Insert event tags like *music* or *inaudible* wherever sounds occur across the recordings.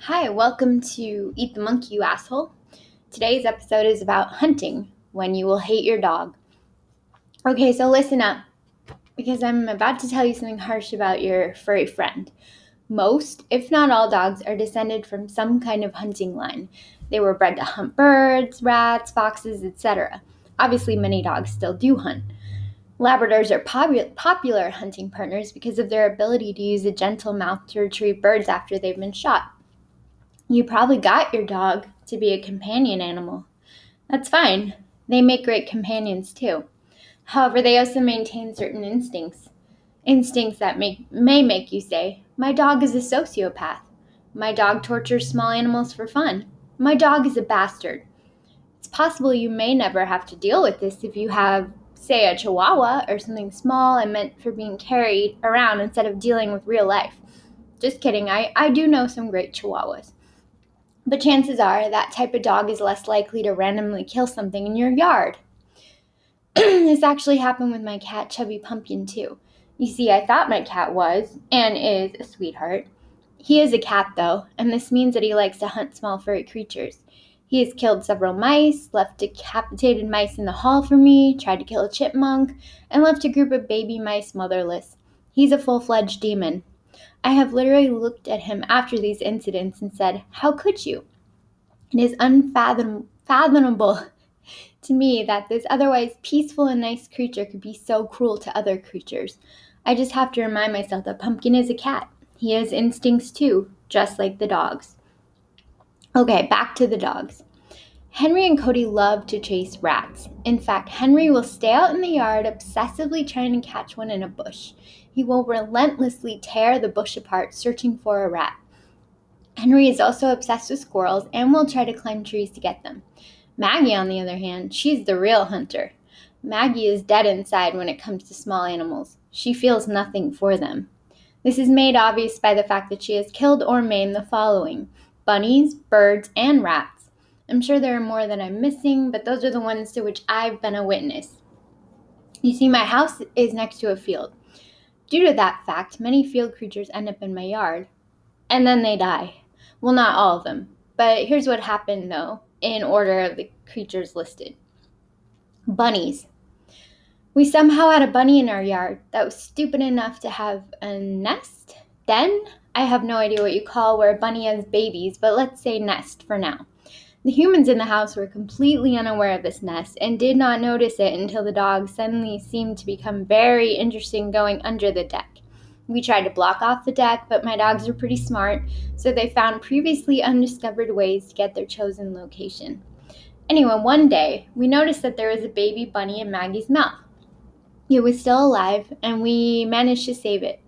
Hi, welcome to Eat the Monkey, you asshole. Today's episode is about hunting when you will hate your dog. Okay, so listen up because I'm about to tell you something harsh about your furry friend. Most, if not all, dogs are descended from some kind of hunting line. They were bred to hunt birds, rats, foxes, etc. Obviously, many dogs still do hunt. Labradors are popu- popular hunting partners because of their ability to use a gentle mouth to retrieve birds after they've been shot. You probably got your dog to be a companion animal. That's fine. They make great companions too. However, they also maintain certain instincts. Instincts that make, may make you say, My dog is a sociopath. My dog tortures small animals for fun. My dog is a bastard. It's possible you may never have to deal with this if you have, say, a chihuahua or something small and meant for being carried around instead of dealing with real life. Just kidding, I, I do know some great chihuahuas. But chances are that type of dog is less likely to randomly kill something in your yard. *clears throat* this actually happened with my cat, Chubby Pumpkin, too. You see, I thought my cat was, and is, a sweetheart. He is a cat, though, and this means that he likes to hunt small furry creatures. He has killed several mice, left decapitated mice in the hall for me, tried to kill a chipmunk, and left a group of baby mice motherless. He's a full fledged demon. I have literally looked at him after these incidents and said, How could you? It is unfathomable *laughs* to me that this otherwise peaceful and nice creature could be so cruel to other creatures. I just have to remind myself that Pumpkin is a cat. He has instincts too, just like the dogs. Okay, back to the dogs. Henry and Cody love to chase rats. In fact, Henry will stay out in the yard obsessively trying to catch one in a bush. He will relentlessly tear the bush apart searching for a rat. Henry is also obsessed with squirrels and will try to climb trees to get them. Maggie, on the other hand, she's the real hunter. Maggie is dead inside when it comes to small animals. She feels nothing for them. This is made obvious by the fact that she has killed or maimed the following bunnies, birds, and rats. I'm sure there are more that I'm missing, but those are the ones to which I've been a witness. You see, my house is next to a field. Due to that fact, many field creatures end up in my yard, and then they die. Well, not all of them, but here's what happened though, in order of the creatures listed bunnies. We somehow had a bunny in our yard that was stupid enough to have a nest. Den? I have no idea what you call where a bunny has babies, but let's say nest for now. The humans in the house were completely unaware of this nest and did not notice it until the dog suddenly seemed to become very interested going under the deck. We tried to block off the deck, but my dogs are pretty smart, so they found previously undiscovered ways to get their chosen location. Anyway, one day, we noticed that there was a baby bunny in Maggie's mouth. It was still alive, and we managed to save it.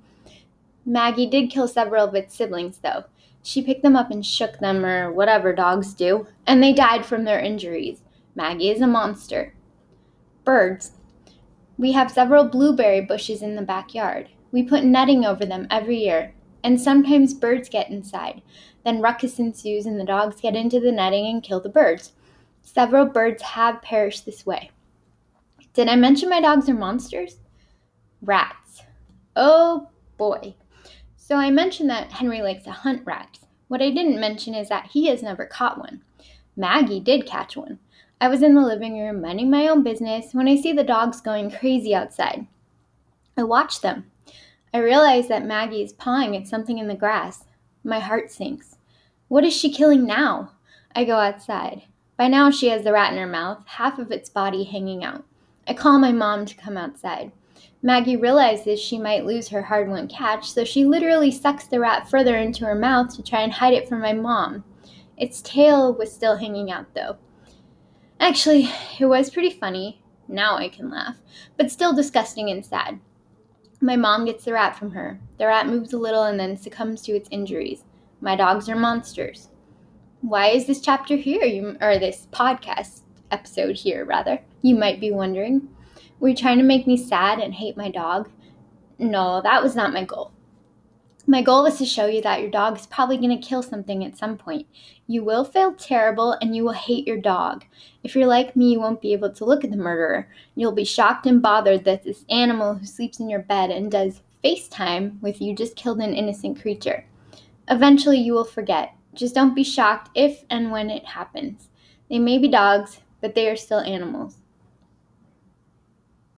Maggie did kill several of its siblings, though. She picked them up and shook them, or whatever dogs do, and they died from their injuries. Maggie is a monster. Birds. We have several blueberry bushes in the backyard. We put netting over them every year, and sometimes birds get inside. Then ruckus ensues, and the dogs get into the netting and kill the birds. Several birds have perished this way. Did I mention my dogs are monsters? Rats. Oh boy. So I mentioned that Henry likes to hunt rats. What I didn't mention is that he has never caught one. Maggie did catch one. I was in the living room minding my own business when I see the dogs going crazy outside. I watch them. I realize that Maggie is pawing at something in the grass. My heart sinks. What is she killing now? I go outside. By now, she has the rat in her mouth, half of its body hanging out. I call my mom to come outside. Maggie realizes she might lose her hard won catch, so she literally sucks the rat further into her mouth to try and hide it from my mom. Its tail was still hanging out, though. Actually, it was pretty funny. Now I can laugh, but still disgusting and sad. My mom gets the rat from her. The rat moves a little and then succumbs to its injuries. My dogs are monsters. Why is this chapter here, you, or this podcast episode here, rather? You might be wondering. Were you trying to make me sad and hate my dog? No, that was not my goal. My goal was to show you that your dog is probably going to kill something at some point. You will feel terrible and you will hate your dog. If you're like me, you won't be able to look at the murderer. You'll be shocked and bothered that this animal who sleeps in your bed and does FaceTime with you just killed an innocent creature. Eventually, you will forget, Just don't be shocked if and when it happens. They may be dogs, but they are still animals.